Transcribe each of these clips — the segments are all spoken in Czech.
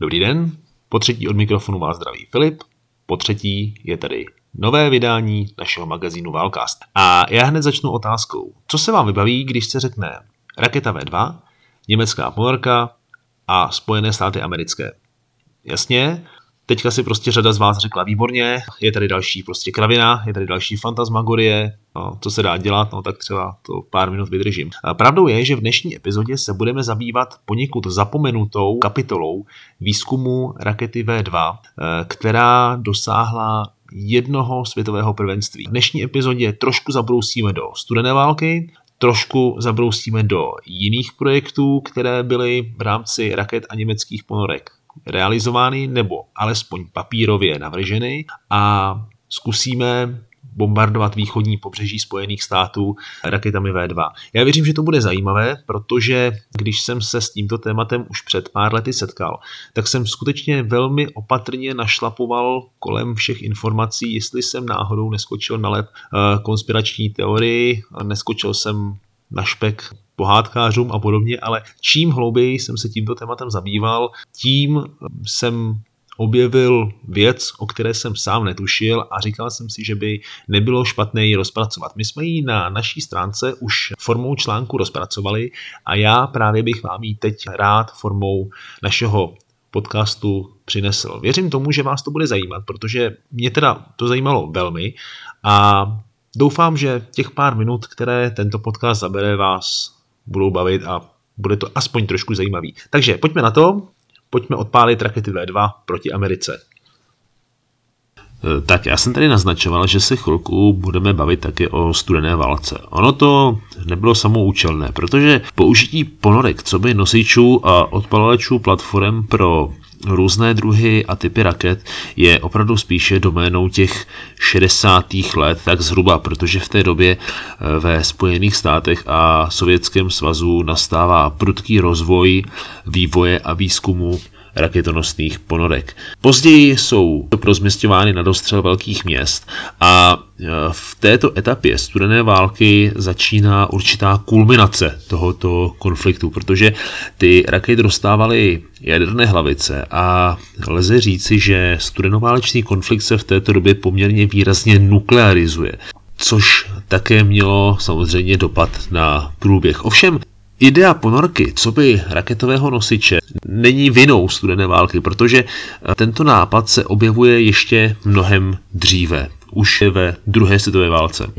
Dobrý den, po třetí od mikrofonu vás zdraví Filip, po třetí je tady nové vydání našeho magazínu Valkast. A já hned začnu otázkou. Co se vám vybaví, když se řekne raketa V2, německá ponorka a Spojené státy americké? Jasně, Teďka si prostě řada z vás řekla výborně, je tady další prostě kravina, je tady další fantasmagorie, no, co se dá dělat, no tak třeba to pár minut vydržím. A pravdou je, že v dnešní epizodě se budeme zabývat poněkud zapomenutou kapitolou výzkumu rakety V2, eh, která dosáhla jednoho světového prvenství. V dnešní epizodě trošku zabrousíme do studené války, trošku zabrousíme do jiných projektů, které byly v rámci raket a německých ponorek realizovány nebo alespoň papírově navrženy a zkusíme bombardovat východní pobřeží Spojených států raketami V2. Já věřím, že to bude zajímavé, protože když jsem se s tímto tématem už před pár lety setkal, tak jsem skutečně velmi opatrně našlapoval kolem všech informací, jestli jsem náhodou neskočil na lep eh, konspirační teorii, neskočil jsem na špek pohádkářům a podobně, ale čím hlouběji jsem se tímto tématem zabýval, tím jsem objevil věc, o které jsem sám netušil a říkal jsem si, že by nebylo špatné ji rozpracovat. My jsme ji na naší stránce už formou článku rozpracovali a já právě bych vám ji teď rád formou našeho podcastu přinesl. Věřím tomu, že vás to bude zajímat, protože mě teda to zajímalo velmi a doufám, že těch pár minut, které tento podcast zabere, vás budou bavit a bude to aspoň trošku zajímavý. Takže pojďme na to, pojďme odpálit rakety V2 proti Americe. Eh, tak já jsem tady naznačoval, že se chvilku budeme bavit taky o studené válce. Ono to nebylo samoučelné, protože použití ponorek co by nosičů a odpalovačů platform pro různé druhy a typy raket je opravdu spíše doménou těch 60. let, tak zhruba, protože v té době eh, ve Spojených státech a Sovětském svazu nastává prudký rozvoj vývoje a výzkumu raketonosných ponorek. Později jsou rozměstňovány na dostřel velkých měst a e, v této etapě studené války začíná určitá kulminace tohoto konfliktu, protože ty rakety dostávaly jaderné hlavice a lze říci, že studenoválečný konflikt se v této době poměrně výrazně nuklearizuje což také mělo samozřejmě dopad na průběh. Ovšem, Idea ponorky, co by raketového nosiče, není vinou studené války, protože tento nápad se objevuje ještě mnohem dříve, už ve druhé světové válce.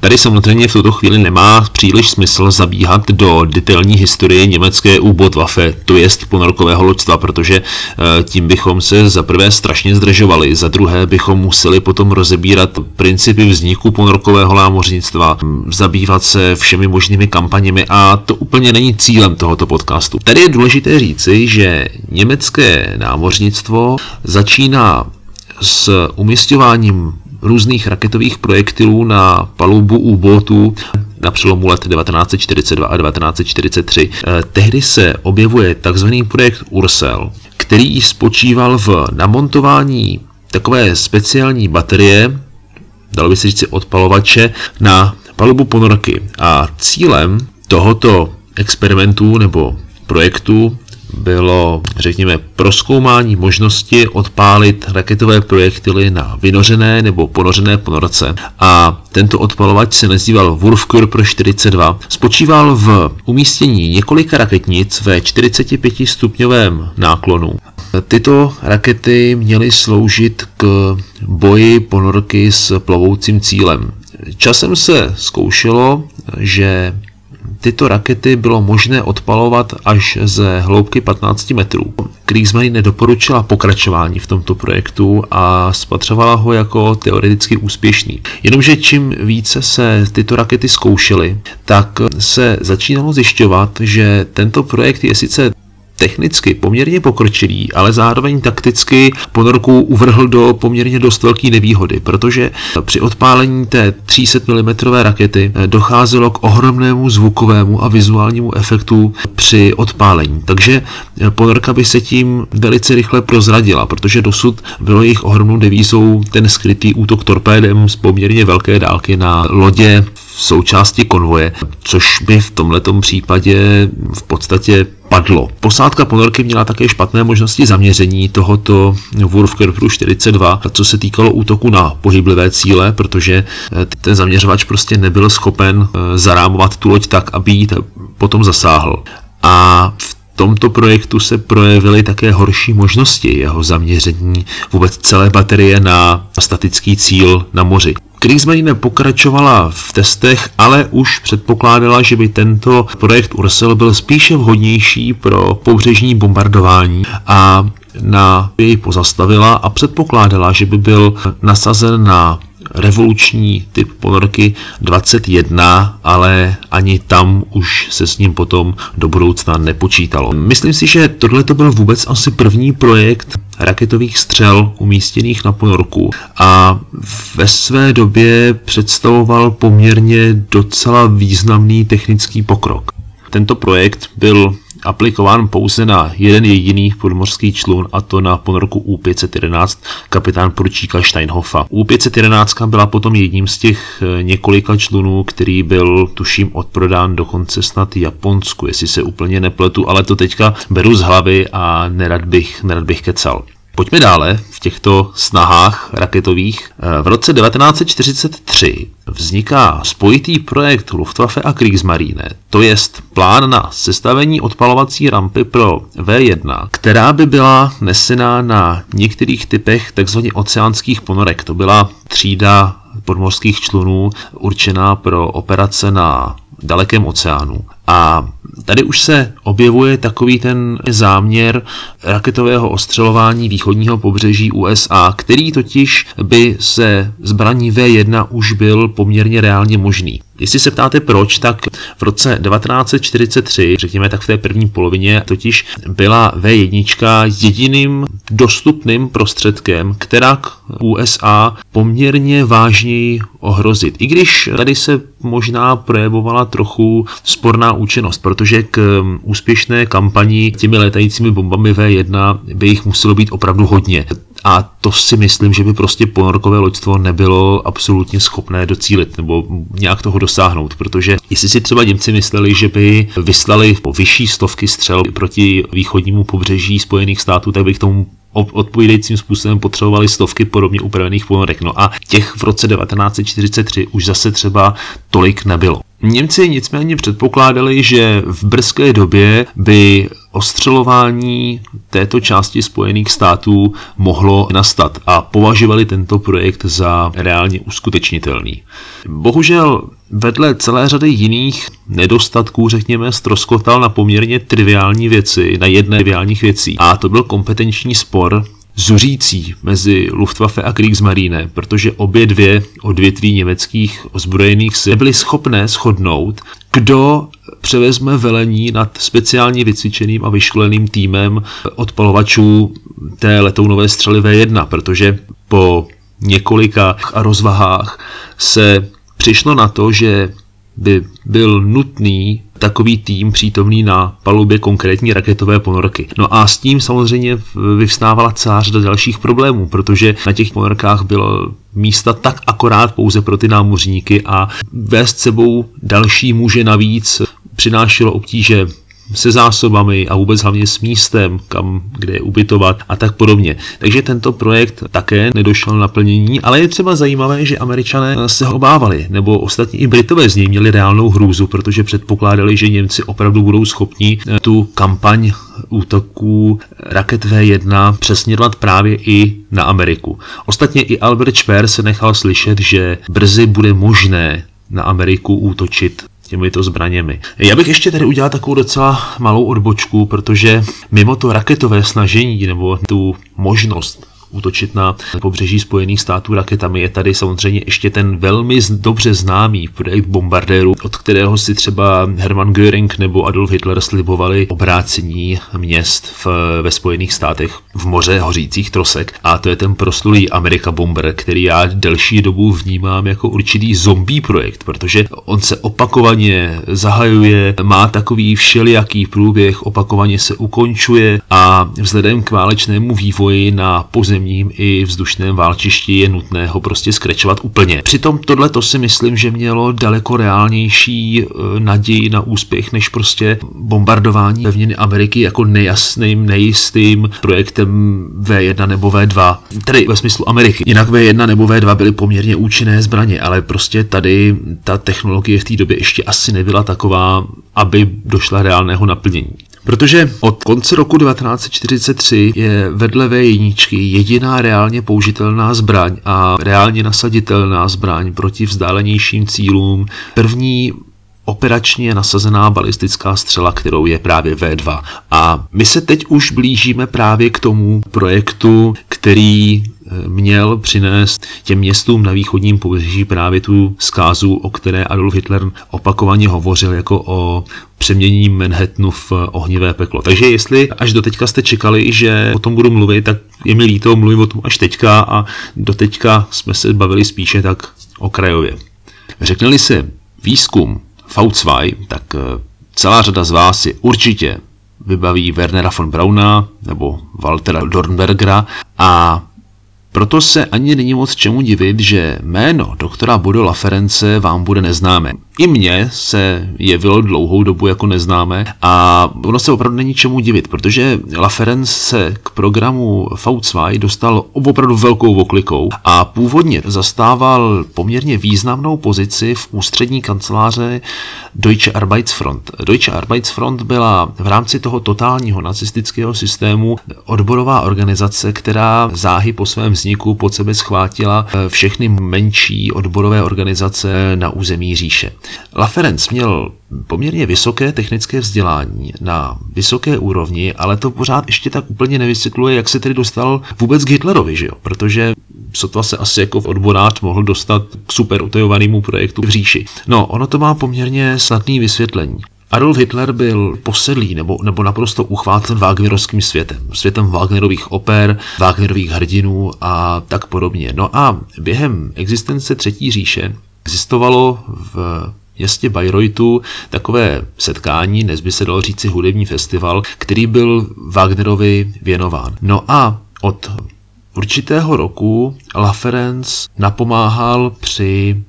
Tady samozřejmě v tuto chvíli nemá příliš smysl zabíhat do detailní historie německé U-Bootwaffe, to jest ponorkového loďstva, protože eh, tím bychom se za prvé strašně zdržovali, za druhé bychom museli potom rozebírat principy vzniku ponorkového námořnictva, zabývat se všemi možnými kampaněmi a to úplně není cílem tohoto podcastu. Tady je důležité říci, že německé námořnictvo začíná s umistováním různých raketových projektilů na palubu U-boatu na přelomu let 1942 a 1943. Eh, tehdy se objevuje takzvaný projekt Ursel, který spočíval v namontování takové speciální baterie, dalo by se říct odpalovače, na palubu ponorky. A cílem tohoto experimentu nebo projektu bylo, řekněme, proskoumání možnosti odpálit raketové projektily na vynořené nebo ponořené ponorce. A tento odpalovač se nazýval Wurfkörper 42. Spočíval v umístění několika raketnic ve 45 stupňovém náklonu. Tyto rakety měly sloužit k boji ponorky s plovoucím cílem. Časem se zkoušelo, že Tyto rakety bylo možné odpalovat až ze hloubky 15 metrů. Kriegsmarine nedoporučila pokračování v tomto projektu a spatřovala ho jako teoreticky úspěšný. Jenomže čím více se tyto rakety zkoušely, tak se začínalo zjišťovat, že tento projekt je sice technicky poměrně pokročilý, ale zároveň takticky ponorku uvrhl do poměrně dost velké nevýhody, protože při odpálení té 300 mm rakety docházelo k ohromnému zvukovému a vizuálnímu efektu při odpálení. Takže ponorka by se tím velice rychle prozradila, protože dosud bylo jejich ohromnou devízou ten skrytý útok torpédem z poměrně velké dálky na lodě součásti konvoje, což by v tomto případě v podstatě padlo. Posádka ponorky měla také špatné možnosti zaměření tohoto Wurfkerperu 42, co se týkalo útoku na pohyblivé cíle, protože eh, ten zaměřovač prostě nebyl schopen eh, zarámovat tu loď tak, aby ji potom zasáhl. A v tomto projektu se projevily také horší možnosti jeho zaměření vůbec celé baterie na statický cíl na moři. Kriegsmarine pokračovala v testech, ale už předpokládala, že by tento projekt Ursel byl spíše vhodnější pro pobřežní bombardování a na jej pozastavila a předpokládala, že by byl nasazen na revoluční typ ponorky 21, ale ani tam už se s ním potom do budoucna nepočítalo. Myslím si, že tohle to byl vůbec asi první projekt raketových střel umístěných na ponorku a ve své době představoval poměrně docela významný technický pokrok. Tento projekt byl aplikován pouze na jeden jediný podmořský člun a to na ponorku U-511 kapitán poručíka Steinhoffa. U-511 byla potom jedním z těch eh, několika člunů, který byl tuším odprodán dokonce snad Japonsku, jestli se úplně nepletu, ale to teďka beru z hlavy a nerad bych, nerad bych kecal. Pojďme dále v těchto snahách raketových. V roce 1943 vzniká spojitý projekt Luftwaffe a Kriegsmarine, to jest plán na sestavení odpalovací rampy pro V1, která by byla nesená na některých typech tzv. oceánských ponorek. To byla třída podmořských člunů určená pro operace na dalekém oceánu. A tady už se objevuje takový ten záměr raketového ostřelování východního pobřeží USA, který totiž by se zbraní V1 už byl poměrně reálně možný. Jestli se ptáte proč, tak v roce 1943, řekněme tak v té první polovině, totiž byla V1 jediným dostupným prostředkem, která k USA poměrně vážněji ohrozit. I když tady se možná projevovala trochu sporná účinnost, protože k um, úspěšné kampani těmi létajícími bombami V1 by jich muselo být opravdu hodně. A to si myslím, že by prostě ponorkové loďstvo nebylo absolutně schopné docílit nebo nějak toho dosáhnout, protože jestli si třeba Němci mysleli, že by vyslali vyšší stovky střel proti východnímu pobřeží Spojených států, tak by k tomu odpovídajícím způsobem potřebovali stovky podobně upravených ponorek. No a těch v roce 1943 už zase třeba tolik nebylo. Němci nicméně předpokládali, že v brzké době by ostřelování této části Spojených států mohlo nastat a považovali tento projekt za reálně uskutečnitelný. Bohužel vedle celé řady jiných nedostatků, řekněme, stroskotal na poměrně triviální věci, na jedné triviálních věcí. A to byl kompetenční spor zuřící mezi Luftwaffe a Kriegsmarine, protože obě dvě odvětví německých ozbrojených sil byly schopné shodnout, kdo převezme velení nad speciálně vycvičeným a vyškoleným týmem odpalovačů té letounové střely V1, protože po několika rozvahách se přišlo na to, že by byl nutný takový tým přítomný na palubě konkrétní raketové ponorky. No a s tím samozřejmě vyvstávala celá řada dalších problémů, protože na těch ponorkách bylo místa tak akorát pouze pro ty námořníky a vést sebou další muže navíc přinášelo obtíže se zásobami a vůbec hlavně s místem, kam kde je ubytovat a tak podobně. Takže tento projekt také nedošel na plnění, ale je třeba zajímavé, že američané se ho obávali, nebo ostatní i Britové z něj měli reálnou hrůzu, protože předpokládali, že Němci opravdu budou schopni eh, tu kampaň útoků raket V1 přesměrovat právě i na Ameriku. Ostatně i Albert Speer se nechal slyšet, že brzy bude možné na Ameriku útočit těmito zbraněmi. Já bych ještě tady udělal takovou docela malou odbočku, protože mimo to raketové snažení nebo tu možnost útočit na pobřeží Spojených států raketami. Je tady samozřejmě ještě ten velmi dobře známý projekt bombardéru, od kterého si třeba Hermann Göring nebo Adolf Hitler slibovali obrácení měst v, ve Spojených státech v moře hořících trosek. A to je ten proslulý Amerika Bomber, který já delší dobu vnímám jako určitý zombie projekt, protože on se opakovaně zahajuje, má takový všelijaký průběh, opakovaně se ukončuje a vzhledem k válečnému vývoji na pozemí pozemním i vzdušném válčišti je nutné ho prostě skrečovat úplně. Přitom tohle to si myslím, že mělo daleko reálnější e, naději na úspěch, než prostě bombardování pevniny Ameriky jako nejasným, nejistým projektem V1 nebo V2, tedy ve smyslu Ameriky. Jinak V1 nebo V2 byly poměrně účinné zbraně, ale prostě tady ta technologie v té době ještě asi nebyla taková, aby došla reálného naplnění. Protože od konce roku 1943 je vedle V1 jediná reálně použitelná zbraň a reálně nasaditelná zbraň proti vzdálenějším cílům. První operačně nasazená balistická střela, kterou je právě V2. A my se teď už blížíme právě k tomu projektu, který měl přinést těm městům na východním pobřeží právě tu zkázu, o které Adolf Hitler opakovaně hovořil jako o přeměnění Manhattanu v ohnivé peklo. Takže jestli až do teďka jste čekali, že o tom budu mluvit, tak je mi líto, mluvím o tom až teďka a do teďka jsme se bavili spíše tak okrajově. Řekneli se výzkum V2, tak eh, celá řada z vás si určitě vybaví Wernera von Brauna nebo Waltera Dornbergera a proto se ani není moc čemu divit, že jméno doktora Bodo Laference vám bude neznámé. I mně se jevilo dlouhou dobu jako neznámé a ono se opravdu není čemu divit, protože Laference se k programu V2 dostal opravdu velkou oklikou a původně zastával poměrně významnou pozici v ústřední kanceláře Deutsche Arbeitsfront. Deutsche Arbeitsfront byla v rámci toho totálního nacistického systému odborová organizace, která záhy po svém vzniku pod sebe schvátila všechny menší odborové organizace na území říše. Laferenc měl poměrně vysoké technické vzdělání na vysoké úrovni, ale to pořád ještě tak úplně nevysvětluje, jak se tedy dostal vůbec k Hitlerovi, že jo? protože sotva se asi jako v odborář mohl dostat k super utajovanému projektu v říši. No, ono to má poměrně snadný vysvětlení. Adolf Hitler byl posedlý nebo, nebo naprosto uchvácen Wagnerovským světem. Světem Wagnerových oper, Wagnerových hrdinů a tak podobně. No a během existence Třetí říše existovalo v městě Bayreuthu takové setkání, dnes by se dalo říci hudební festival, který byl Wagnerovi věnován. No a od určitého roku La Ferenc napomáhal při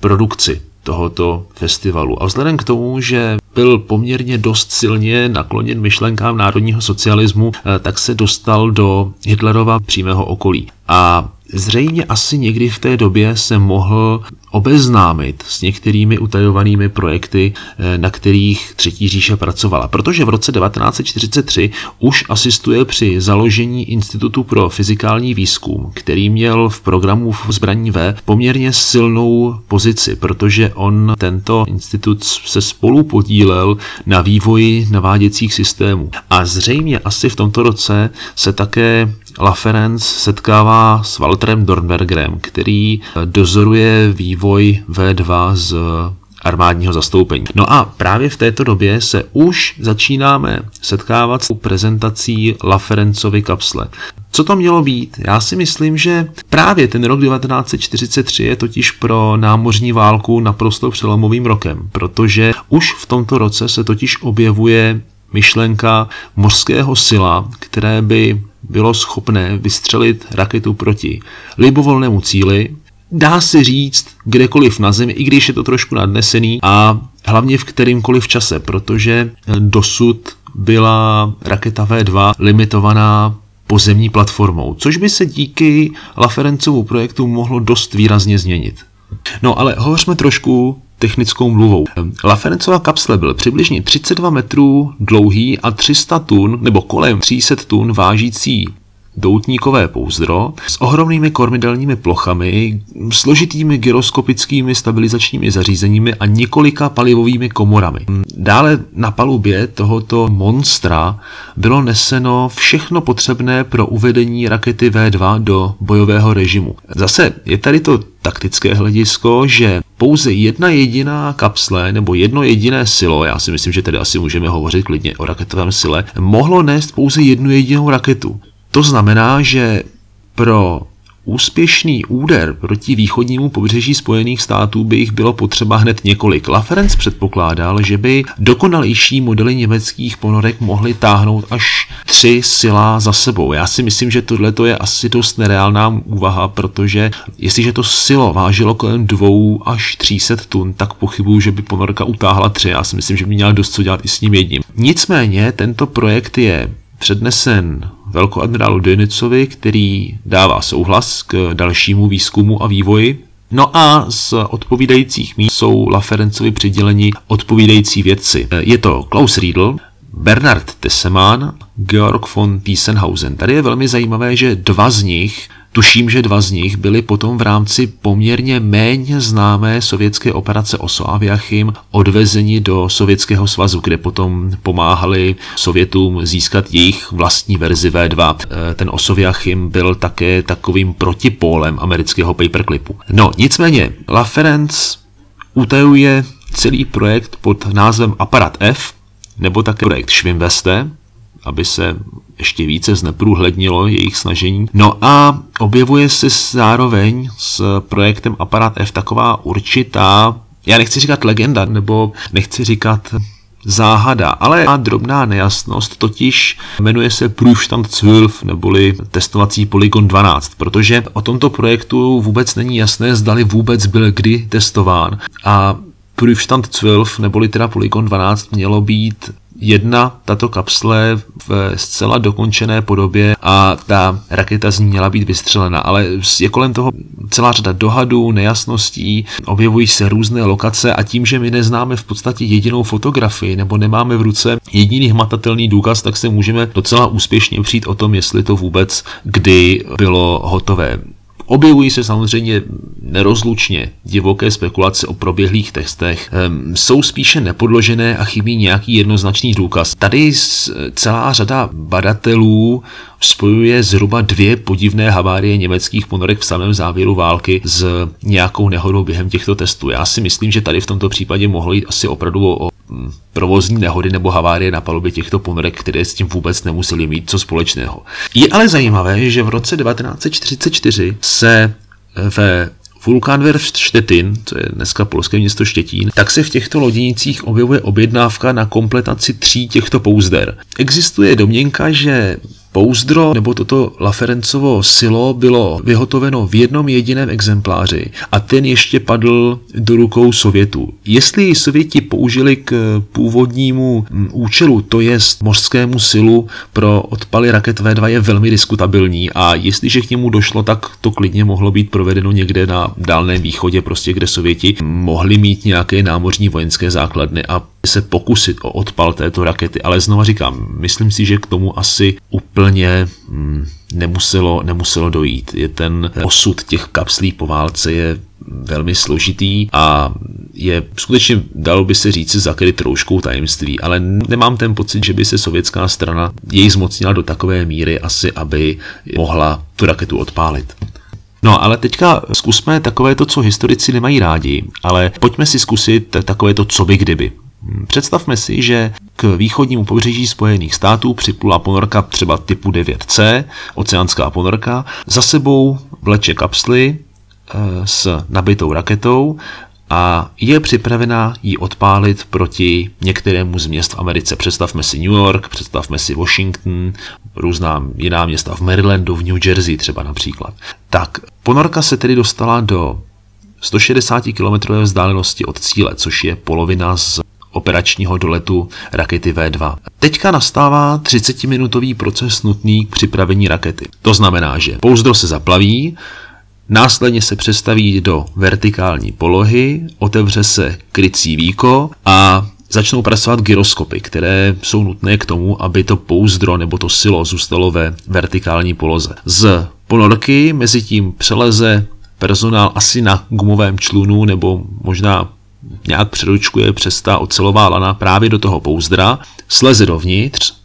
produkci tohoto festivalu. A vzhledem k tomu, že byl poměrně dost silně nakloněn myšlenkám národního socialismu, eh, tak se dostal do Hitlerova přímého okolí. A Zřejmě asi někdy v té době se mohl obeznámit s některými utajovanými projekty, eh, na kterých Třetí říše pracovala. Protože v roce 1943 už asistuje při založení Institutu pro fyzikální výzkum, který měl v programu v zbraní V poměrně silnou pozici, protože on tento institut se spolu podílel na vývoji naváděcích systémů. A zřejmě asi v tomto roce se také Laferenc setkává s Walterem Dornbergerem, který dozoruje vývoj V2 z armádního zastoupení. No a právě v této době se už začínáme setkávat s prezentací Laferencovy kapsle. Co to mělo být? Já si myslím, že právě ten rok 1943 je totiž pro námořní válku naprosto přelomovým rokem, protože už v tomto roce se totiž objevuje myšlenka mořského sila, které by bylo schopné vystřelit raketu proti libovolnému cíli, dá se říct kdekoliv na Zemi, i když je to trošku nadnesený a hlavně v kterýmkoliv čase, protože dosud byla raketa V2 limitovaná pozemní platformou, což by se díky Laferencovu projektu mohlo dost výrazně změnit. No ale hovořme trošku technickou mluvou. Laferencova kapsle byl přibližně 32 metrů dlouhý a 300 tun nebo kolem 300 tun vážící doutníkové pouzdro s ohromnými kormidelními plochami, složitými gyroskopickými stabilizačními zařízeními a několika palivovými komorami. Dále na palubě tohoto monstra bylo neseno všechno potřebné pro uvedení rakety V2 do bojového režimu. Zase je tady to taktické hledisko, že pouze jedna jediná kapsle nebo jedno jediné silo, já si myslím, že tedy asi můžeme hovořit klidně o raketovém sile, mohlo nést pouze jednu jedinou raketu. To znamená, že pro úspěšný úder proti východnímu pobřeží Spojených států by jich bylo potřeba hned několik. Laferenc předpokládal, že by dokonalejší modely německých ponorek mohly táhnout až tři sila za sebou. Já si myslím, že tohle je asi dost nereálná úvaha, protože jestliže to silo vážilo kolem dvou až 300 tun, tak pochybuju, že by ponorka utáhla tři. Já si myslím, že by měla dost co dělat i s ním jedním. Nicméně tento projekt je přednesen velkoadmirálu Denicovi, který dává souhlas k dalšímu výzkumu a vývoji. No a z odpovídajících míst jsou Laferencovi přiděleni odpovídající vědci. Je to Klaus Riedl, Bernard Tessemann, Georg von Tiesenhausen. Tady je velmi zajímavé, že dva z nich Tuším, že dva z nich byli potom v rámci poměrně méně známé sovětské operace Oso Aviachim odvezeni do Sovětského svazu, kde potom pomáhali Sovětům získat jejich vlastní verzi V2. Eh, ten Osoviachim byl také takovým protipólem amerického paperclipu. No, nicméně, La Ferenc utajuje celý projekt pod názvem Aparat F, nebo také projekt Schwimmweste, aby se ještě více zneprůhlednilo jejich snažení. No a objevuje se zároveň s projektem Aparat F taková určitá, já nechci říkat legenda, nebo nechci říkat záhada, ale má drobná nejasnost, totiž jmenuje se Prüfstand 12, neboli testovací Polygon 12, protože o tomto projektu vůbec není jasné, zdali vůbec byl kdy testován. A Prüfstand 12, neboli teda Polygon 12, mělo být jedna tato kapsle v zcela dokončené podobě a ta raketa z ní měla být vystřelena, ale je kolem toho celá řada dohadů, nejasností, objevují se různé lokace a tím, že my neznáme v podstatě jedinou fotografii nebo nemáme v ruce jediný hmatatelný důkaz, tak se můžeme docela úspěšně přijít o tom, jestli to vůbec kdy bylo hotové. Objevují se samozřejmě nerozlučně divoké spekulace o proběhlých testech. Ehm, jsou spíše nepodložené a chybí nějaký jednoznačný důkaz. Tady celá řada badatelů spojuje zhruba dvě podivné havárie německých ponorek v samém závěru války s nějakou nehodou během těchto testů. Já si myslím, že tady v tomto případě mohlo jít asi opravdu o provozní nehody nebo havárie na palubě těchto ponorek, které s tím vůbec nemuseli mít co společného. Je ale zajímavé, že v roce 1944 se ve Vulkanwerft Štětin, co je dneska polské město Štětín, tak se v těchto loděnicích objevuje objednávka na kompletaci tří těchto pouzder. Existuje domněnka, že Pouzdro nebo toto Laferencovo silo bylo vyhotoveno v jednom jediném exempláři a ten ještě padl do rukou Sovětů. Jestli Sověti použili k původnímu mm, účelu, to je mořskému silu pro odpaly raket V2 je velmi diskutabilní a jestliže k němu došlo, tak to klidně mohlo být provedeno někde na Dálném východě, prostě kde Sověti mohli mít nějaké námořní vojenské základny a se pokusit o odpal této rakety, ale znova říkám, myslím si, že k tomu asi úplně mm, nemuselo, nemuselo dojít. Je ten osud těch kapslí po válce je velmi složitý a je skutečně, dalo by se říct, zakryt trouškou tajemství, ale nemám ten pocit, že by se sovětská strana jej zmocnila do takové míry asi, aby mohla tu raketu odpálit. No ale teďka zkusme takové to, co historici nemají rádi, ale pojďme si zkusit takové to, co by kdyby. Představme si, že k východnímu pobřeží Spojených států připlula ponorka třeba typu 9C, oceánská ponorka, za sebou vleče kapsly e, s nabitou raketou a je připravena ji odpálit proti některému z měst v Americe. Představme si New York, představme si Washington, různá jiná města v Marylandu, v New Jersey třeba například. Tak ponorka se tedy dostala do 160 km vzdálenosti od cíle, což je polovina z operačního doletu rakety V2. Teďka nastává 30-minutový proces nutný k připravení rakety. To znamená, že pouzdro se zaplaví, Následně se přestaví do vertikální polohy, otevře se krycí víko a začnou pracovat gyroskopy, které jsou nutné k tomu, aby to pouzdro nebo to silo zůstalo ve vertikální poloze. Z ponorky mezi tím přeleze personál asi na gumovém člunu nebo možná nějak předočkuje přes ta ocelová lana právě do toho pouzdra, sleze dovnitř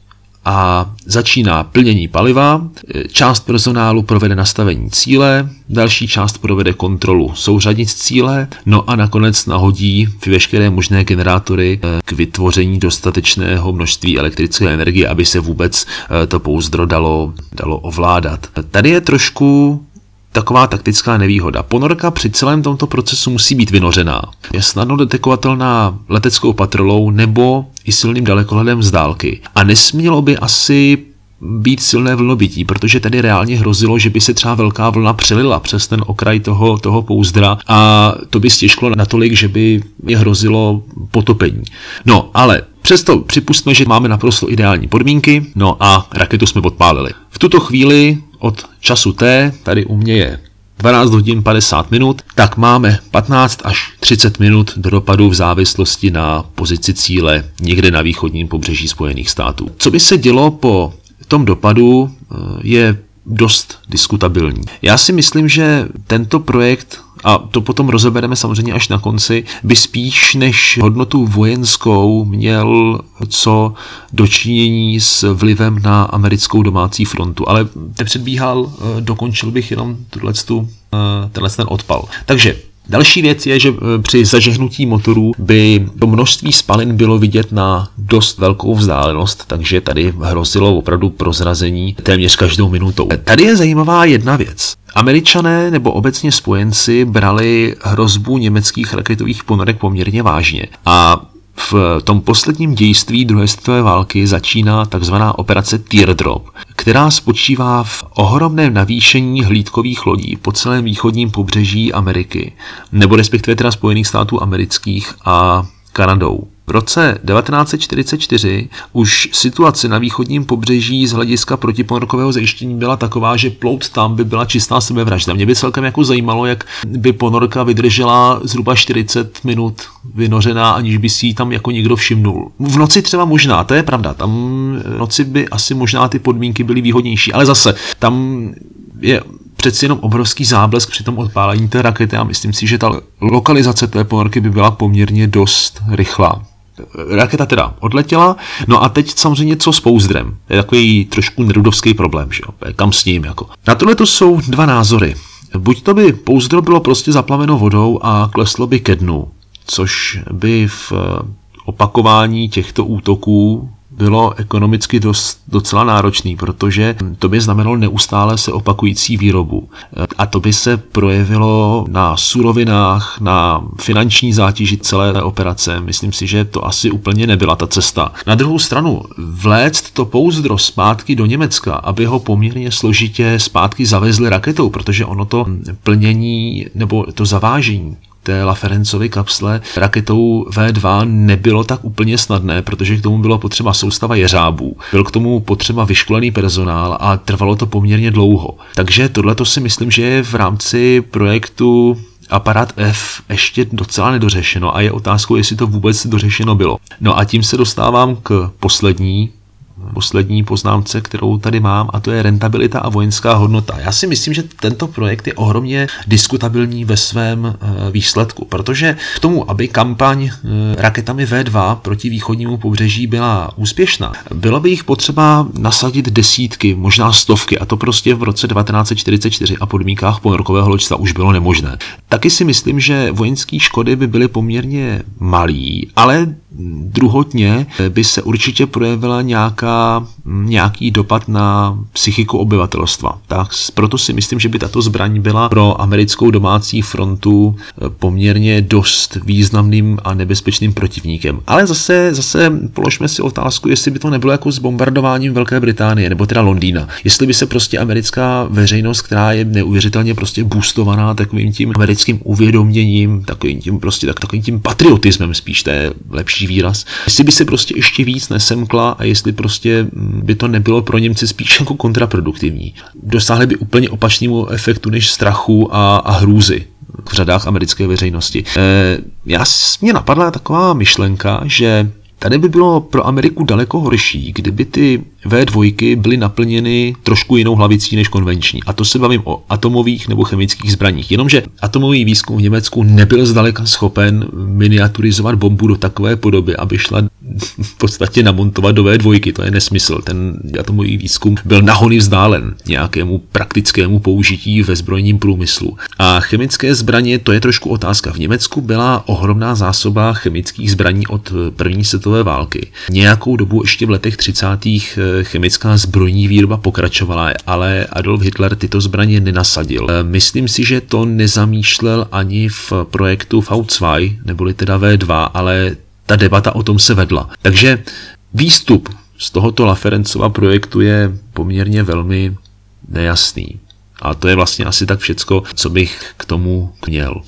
a začíná plnění paliva, část personálu provede nastavení cíle, další část provede kontrolu souřadnic cíle, no a nakonec nahodí veškeré možné generátory eh, k vytvoření dostatečného množství elektrické energie, aby se vůbec eh, to pouzdro dalo, dalo ovládat. Tady je trošku taková taktická nevýhoda. Ponorka při celém tomto procesu musí být vynořená. Je snadno detekovatelná leteckou patrolou nebo i silným dalekohledem z dálky. A nesmělo by asi být silné vlnobytí, protože tady reálně hrozilo, že by se třeba velká vlna přelila přes ten okraj toho, toho pouzdra a to by stěžklo natolik, že by je hrozilo potopení. No, ale Přesto připustme, že máme naprosto ideální podmínky, no a raketu jsme odpálili. V tuto chvíli od času T, tady u mě je 12 hodin 50 minut, tak máme 15 až 30 minut do dopadu v závislosti na pozici cíle někde na východním pobřeží Spojených států. Co by se dělo po tom dopadu eh, je dost diskutabilní. Já si myslím, že tento projekt a to potom rozebereme samozřejmě až na konci, by spíš než hodnotu vojenskou měl co dočinění s vlivem na americkou domácí frontu. Ale nepředbíhal, eh, dokončil bych jenom tu, eh, tenhle ten odpal. Takže Další věc je, že e, při zažehnutí motorů by to množství spalin bylo vidět na dost velkou vzdálenost, takže tady hrozilo opravdu prozrazení téměř každou minutou. Tady je zajímavá jedna věc. Američané nebo obecně spojenci brali hrozbu německých raketových ponorek poměrně vážně a v tom posledním dějství druhé světové války začíná takzvaná operace Teardrop, která spočívá v ohromném navýšení hlídkových lodí po celém východním pobřeží Ameriky, nebo respektive teda Spojených států amerických a Kanadou. V roce 1944 už situace na východním pobřeží z hlediska protiponorkového zajištění byla taková, že plout tam by byla čistá sebevražda. Mě by celkem jako zajímalo, jak by ponorka vydržela zhruba 40 minut vynořená, aniž by si ji tam jako někdo všimnul. V noci třeba možná, to je pravda, tam v noci by asi možná ty podmínky byly výhodnější, ale zase tam je přeci jenom obrovský záblesk při tom odpálení té rakety a myslím si, že ta lokalizace té ponorky by byla poměrně dost rychlá. Raketa teda odletěla, no a teď samozřejmě co s pouzdrem. Je takový trošku nerudovský problém, že jo? Kam s ním jako. Na tohle to jsou dva názory. Buď to by pouzdro bylo prostě zaplaveno vodou a kleslo by ke dnu, což by v opakování těchto útoků bylo ekonomicky dost, docela náročný, protože to by znamenalo neustále se opakující výrobu. A to by se projevilo na surovinách, na finanční zátěži celé operace. Myslím si, že to asi úplně nebyla ta cesta. Na druhou stranu, vléct to pouzdro zpátky do Německa, aby ho poměrně složitě zpátky zavezli raketou, protože ono to plnění nebo to zavážení té Laferencovy kapsle raketou V2 nebylo tak úplně snadné, protože k tomu bylo potřeba soustava jeřábů. Byl k tomu potřeba vyškolený personál a trvalo to poměrně dlouho. Takže tohle si myslím, že je v rámci projektu aparát F ještě docela nedořešeno a je otázkou, jestli to vůbec dořešeno bylo. No a tím se dostávám k poslední poslední poznámce, kterou tady mám, a to je rentabilita a vojenská hodnota. Já si myslím, že tento projekt je ohromně diskutabilní ve svém eh, výsledku, protože k tomu, aby kampaň eh, raketami V2 proti východnímu pobřeží byla úspěšná, bylo by jich potřeba nasadit desítky, možná stovky, a to prostě v roce 1944 a podmínkách ponorkového loďstva už bylo nemožné. Taky si myslím, že vojenské škody by byly poměrně malý, ale druhotně by se určitě projevila nějaká, nějaký dopad na psychiku obyvatelstva. Tak proto si myslím, že by tato zbraň byla pro americkou domácí frontu eh, poměrně dost významným a nebezpečným protivníkem. Ale zase, zase položme si otázku, jestli by to nebylo jako s bombardováním Velké Británie nebo teda Londýna. Jestli by se prostě americká veřejnost, která je neuvěřitelně prostě boostovaná takovým tím americkým uvědoměním, takovým tím prostě tak, takovým tím patriotismem spíš, to je lepší výraz. Jestli by se prostě ještě víc nesemkla a jestli prostě by to nebylo pro Němce spíš jako kontraproduktivní. Dosáhli by úplně opačnému efektu než strachu a, a hrůzy v řadách americké veřejnosti. E, já mě napadla taková myšlenka, že Tady by bylo pro Ameriku daleko horší, kdyby ty V2 byly naplněny trošku jinou hlavicí než konvenční. A to se bavím o atomových nebo chemických zbraních. Jenomže atomový výzkum v Německu nebyl zdaleka schopen miniaturizovat bombu do takové podoby, aby šla v podstatě namontovat do V2, to je nesmysl. Ten atomový výzkum byl nahony vzdálen nějakému praktickému použití ve zbrojním průmyslu. A chemické zbraně, to je trošku otázka. V Německu byla ohromná zásoba chemických zbraní od první světové války. Nějakou dobu ještě v letech 30. Eh, chemická zbrojní výroba pokračovala, ale Adolf Hitler tyto zbraně nenasadil. Eh, myslím si, že to nezamýšlel ani v projektu V2, neboli teda V2, ale ta debata o tom se vedla. Takže výstup z tohoto Laferencova projektu je poměrně velmi nejasný. A to je vlastně asi tak všecko, co bych k tomu měl.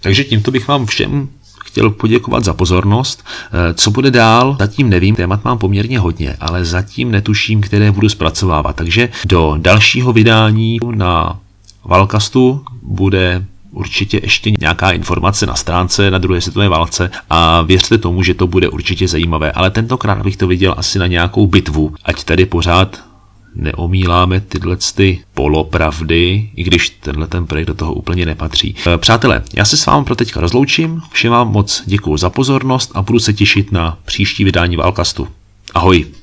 Takže tímto bych vám všem chtěl poděkovat za pozornost. Eh, co bude dál, zatím nevím, témat mám poměrně hodně, ale zatím netuším, které budu zpracovávat. Takže do dalšího vydání na Valkastu bude určitě ještě nějaká informace na stránce na druhé světové válce a věřte tomu, že to bude určitě zajímavé. Ale tentokrát bych to viděl asi na nějakou bitvu, ať tady pořád neomíláme tyhle ty polopravdy, i když tenhle ten projekt do toho úplně nepatří. E, přátelé, já se s vámi pro teďka rozloučím, všem vám moc děkuji za pozornost a budu se těšit na příští vydání Válkastu. Ahoj!